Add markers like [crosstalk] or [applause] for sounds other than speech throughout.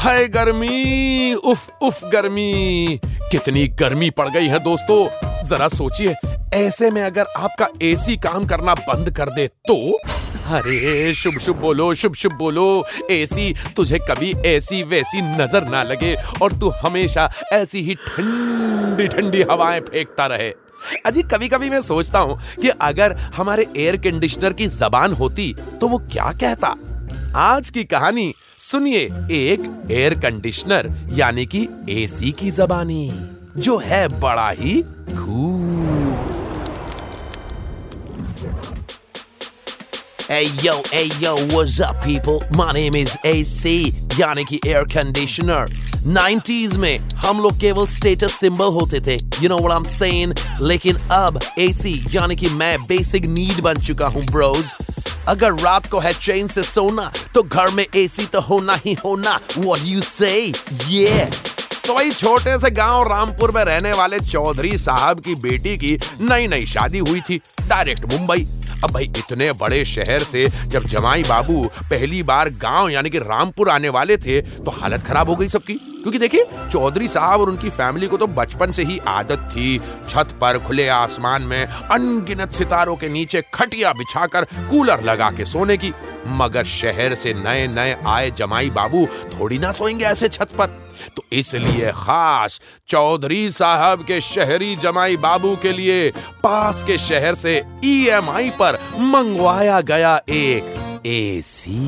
हाय गर्मी। उफ उफ, गर्मी। कितनी गर्मी पड़ गई है दोस्तों। जरा सोचिए, ऐसे में अगर आपका एसी काम करना बंद कर दे तो? अरे, शुभ शुभ बोलो, शुभ शुभ बोलो। एसी, तुझे कभी ऐसी वैसी नज़र ना लगे और तू हमेशा ऐसी ही ठंडी ठंडी हवाएँ फेंकता रहे। अजी कभी कभी मैं सोचता हूँ कि अगर हमारे एयर कंडीशनर की जबान होती तो वो क्या कहता? आज की कहानी सुनिए एक एयर कंडीशनर यानी कि एसी की जबानी जो है बड़ा ही cool Hey yo, hey yo, what's up is AC, यानी कि एयर कंडीशनर 90s में हम लोग केवल स्टेटस सिंबल होते थे। You know what I am saying लेकिन अब AC यानी कि मैं बेसिक नीड बन चुका हूँ ब्रोज अगर रात को है चैन से सोना तो घर में एसी तो होना ही होना। व्हाट यू से ये तो वही छोटे से गाँव रामपुर में रहने वाले चौधरी साहब की बेटी की नई नई शादी हुई थी। डायरेक्ट मुंबई। अब भाई इतने बड़े शहर से जब जमाई बाबू पहली बार गाँव यानी कि रामपुर आने वाले थे तो हालत खराब हो गई सबकी। क्योंकि देखिए, चौधरी साहब और उनकी फैमिली को तो बचपन से ही आदत थी। छत पर खुले आसमान में अनगिनत सितारों के नीचे खटिया बिछाकर कूलर लगा के सोने की। मगर शहर से नए नए आए जमाई बाबू थोड़ी ना सोएँगे ऐसे छत पर। तो इसलिए खास चौधरी साहब के शहरी जमाई बाबू के लिए पास के शहर से ईएमआई पर मंगवाया गया एक AC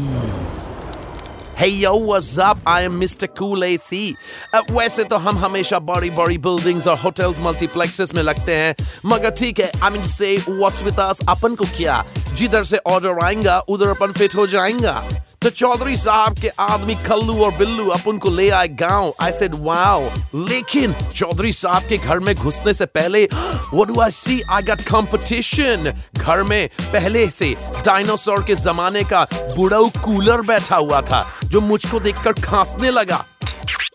Hey yo, what's up? I am Mr. Cool AC. Uh, वैसे तो हम हमेशा बड़ी बड़ी बिल्डिंग्स और होटल्स मल्टीप्लेक्सेस में लगते हैं मगर ठीक है I mean say what's with us अपन को क्या जिधर से ऑर्डर आएगा उधर अपन फिट हो जाएगा तो चौधरी साहब के आदमी कल्लू और बिल्लू अपन को ले आए गाँव। आई सेड वाओ लेकिन चौधरी साहब के घर में घुसने से पहले what do I see I got competition घर में पहले से डायनासोर के जमाने का बुढ़ाऊ कूलर बैठा हुआ था, जो मुझको देखकर खांसने लगा।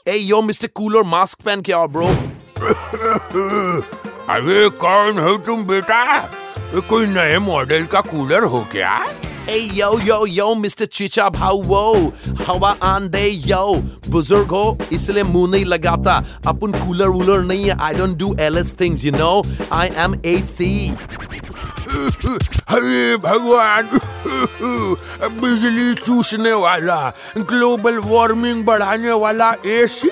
ए यो मिस्टर कूलर मास्क पहन के आओ ब्रो [laughs] अरे, कौन हो तुम बेटा? कोई नए मॉडल का कूलर हो क्या? ए यो यो यो मिस्टर चिचा भाऊ वो हवा आन दे यो बुज़ुर्ग हो, इसलिए मुँह नहीं लगाता। अपन कूलर वूलर नहीं है। I don't do else things you know I am AC अरे भगवान! [laughs] बिजली चूसने वाला ग्लोबल वार्मिंग बढ़ाने वाला AC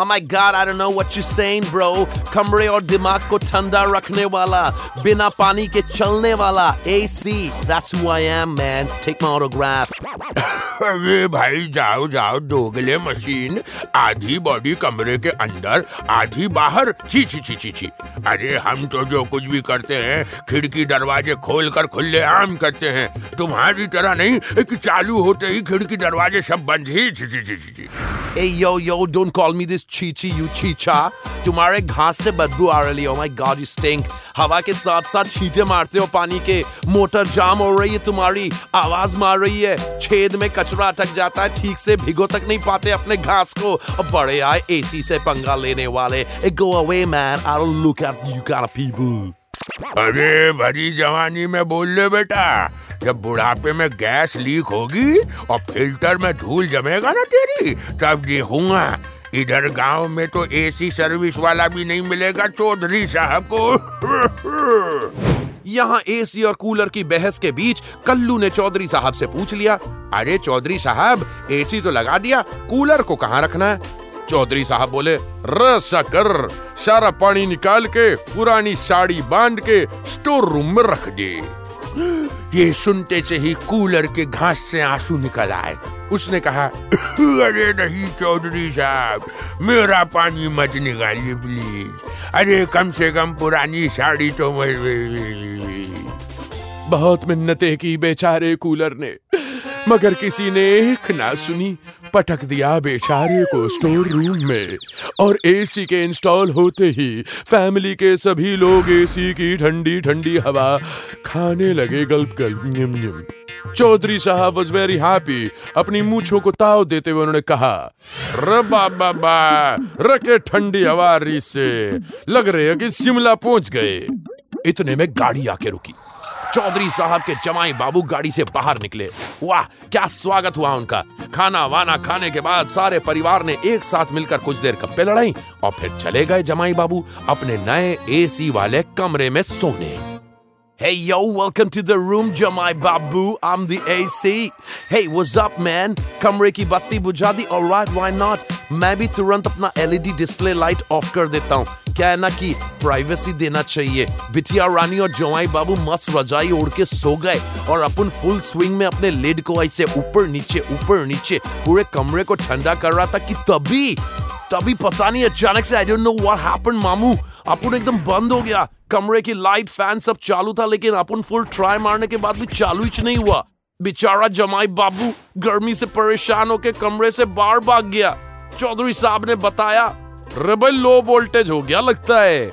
Oh my god, I don't know what you're saying, bro. कमरे और दिमाग को ठंडा रखने वाला, बिना पानी के चलने वाला, AC. That's who I am, man. Take my autograph. [laughs] अरे भाई जाओ जाओ दोगले मशीन आधी बॉडी कमरे के अंदर आधी बाहर छी छी छी छी छी अरे हम तो जो कुछ भी करते हैं खिड़की दरवाजे खोल कर खुले आम करते हैं तुम्हारी तरह नहीं कि चालू होते ही खिड़की दरवाजे सब बंद ही छी छी छी छी Hey, yo, yo, don't call me this chichi, you chicha. तुम्हारे घास से बदबू आ रही है। My god you stink हवा के साथ साथ छींटे मारते हो पानी के। मोटर जाम हो रही है तुम्हारी आवाज़ मार रही है। छेद में कचरा अटक जाता है ठीक से भिगो तक नहीं पाते अपने घास को। बड़े आए एसी से पंगा लेने वाले। away man I don't look at you kind of people अरे भरी जवानी में बोल ले बेटा। जब बुढ़ापे में गैस लीक होगी और फ़िल्टर में धूल जमेगा ना तेरी तब देखूँगा इधर गाँव में तो एसी सर्विस वाला भी नहीं मिलेगा, चौधरी साहब को। [laughs] यहाँ एसी और कूलर की बहस के बीच कल्लू ने चौधरी साहब से पूछ लिया, अरे चौधरी साहब, एसी तो लगा दिया, कूलर को कहाँ रखना है? चौधरी साहब बोले रसा कर सारा पानी निकाल के, पुरानी साड़ी बाँध के, स्टोर रूम में रख दे। ये सुनते से ही कूलर के घास से आँसू निकल आए। उसने कहा, अरे नहीं, चौधरी साहब, मेरा पानी मत निकालिए प्लीज़ अरे कम से कम पुरानी साड़ी तो मैं बहुत मिन्नतें की बेचारे कूलर ने। मगर किसी ने एक ना सुनी। पटक दिया बेचारे को स्टोर रूम में। और एसी के इंस्टॉल होते ही फैमिली के सभी लोग एसी की ठंडी ठंडी हवा खाने लगे गल्प गल्प निम निम चौधरी साहब वॉज़ वेरी हैप्पी अपनी मूछों को ताव देते हुए उन्होंने कहा बाबा रखे ठंडी हवा री से। लग रहे है कि शिमला पहुँच गए। इतने में गाड़ी आके रुकी। चौधरी साहब के जमाई बाबू गाड़ी से बाहर निकले। वाह, क्या स्वागत हुआ उनका। खाना वाना खाने के बाद सारे परिवार ने एक साथ मिलकर कुछ देर कप्पे लड़ाई और फिर चले गए जमाई बाबू अपने नए एसी वाले कमरे में सोने। Hey yo, welcome to the room, Jamai Babu. I'm the AC. Hey, what's up, man? कमरे की बत्ती बुझा दी और राइट मैं भी तुरंत अपना एलईडी डिस्प्ले लाइट ऑफ़ कर देता हूँ क्या है ना कि प्राइवेसी देना चाहिए बिटिया रानी और जवाई बाबू मस्त रजाई ओढ़ के सो गए और अपन फुल स्विंग में अपने लेड को ऐसे ऊपर नीचे ऊपर नीचे पूरे कमरे को ठंडा कर रहा था कि तभी तभी पता नहीं अचानक से I don't know what happened मामू अपन एकदम बंद हो गया। कमरे की लाइट फ़ैन सब चालू था, लेकिन अपन फुल ट्राई मारने के बाद भी चालू ही नहीं हुआ। बेचारा जमाई बाबू गर्मी से परेशान होकर कमरे से बाहर भाग गया। चौधरी साहब ने बताया रे लो वोल्टेज हो गया लगता है।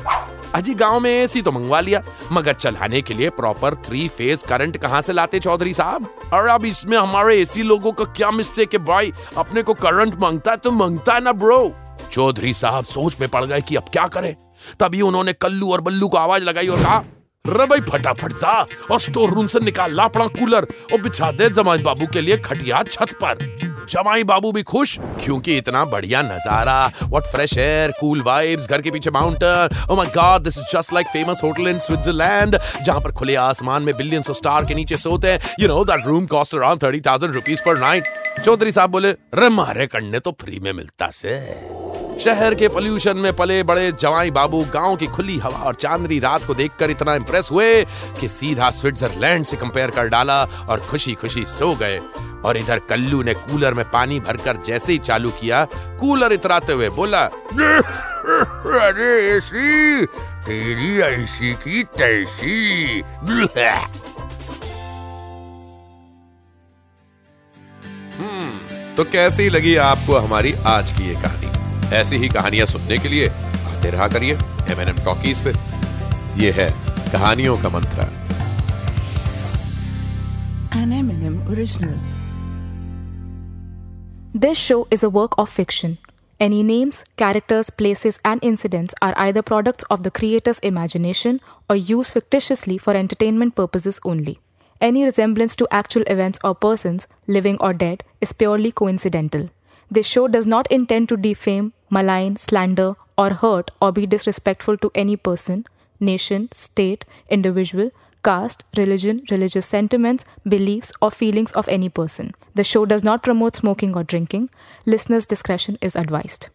अजी, गाँव में एसी तो मंगवा लिया, मगर चलाने के लिए प्रॉपर थ्री फ़ेज़ करंट कहाँ से लाते चौधरी साहब? और अब इसमें हमारे एसी लोगों का क्या मिस्टेक है भाई? अपने को करंट माँगता है तो माँगता है ना ब्रो चौधरी साहब सोच में पड़ गए कि अब क्या करें? तभी उन्होंने कल्लू और बल्लू को आवाज़ लगाई और कहा रे भाई, फटाफट जा और स्टोर रूम से निकाल ला अपना कूलर और बिछा दे जमाई बाबू के लिए खटिया छत पर। जमाई बाबू भी खुश, क्योंकि इतना बढ़िया नज़ारा what fresh air cool vibes घर के पीछे mountain oh my god this is just like famous hotel in Switzerland जहाँ पर खुले आसमान में बिलियंस ऑफ़ स्टार के नीचे सोते हैं। You know that room cost around thirty thousand rupees per night Chaudhary साहब बोले रे मारे करने तो फ्री में मिलता से। शहर के पोल्यूशन में पले बड़े जवाई बाबू गाँव की खुली हवा और चांदनी रात को देखकर इतना इंप्रेस हुए कि सीधा स्विट्जरलैंड से कंपेयर कर डाला और खुशी खुशी सो गए। और इधर कल्लू ने कूलर में पानी भरकर जैसे ही चालू किया कूलर इतराते हुए बोला, अरे ऐसी, तेरी ऐसी की तैसी। [laughs] तो कैसी लगी आपको हमारी आज की ये कहानी? ऐसी ही कहानियाँ सुनने के लिए आते रहा करिए एम एन एम टॉकीज पे। ये है कहानियों का मंत्रा। This show is a work of fiction any names characters places and incidents are I the product of the creators imagination और use fictitiously for entertainment purposes only Any resemblance to actual events or persons, living or dead, is purely coincidental. This show does not intend to defame, malign, slander, or hurt or be disrespectful to any person, nation, state, individual, caste, religion, religious sentiments, beliefs, or feelings of any person. The show does not promote smoking or drinking. Listeners' discretion is advised.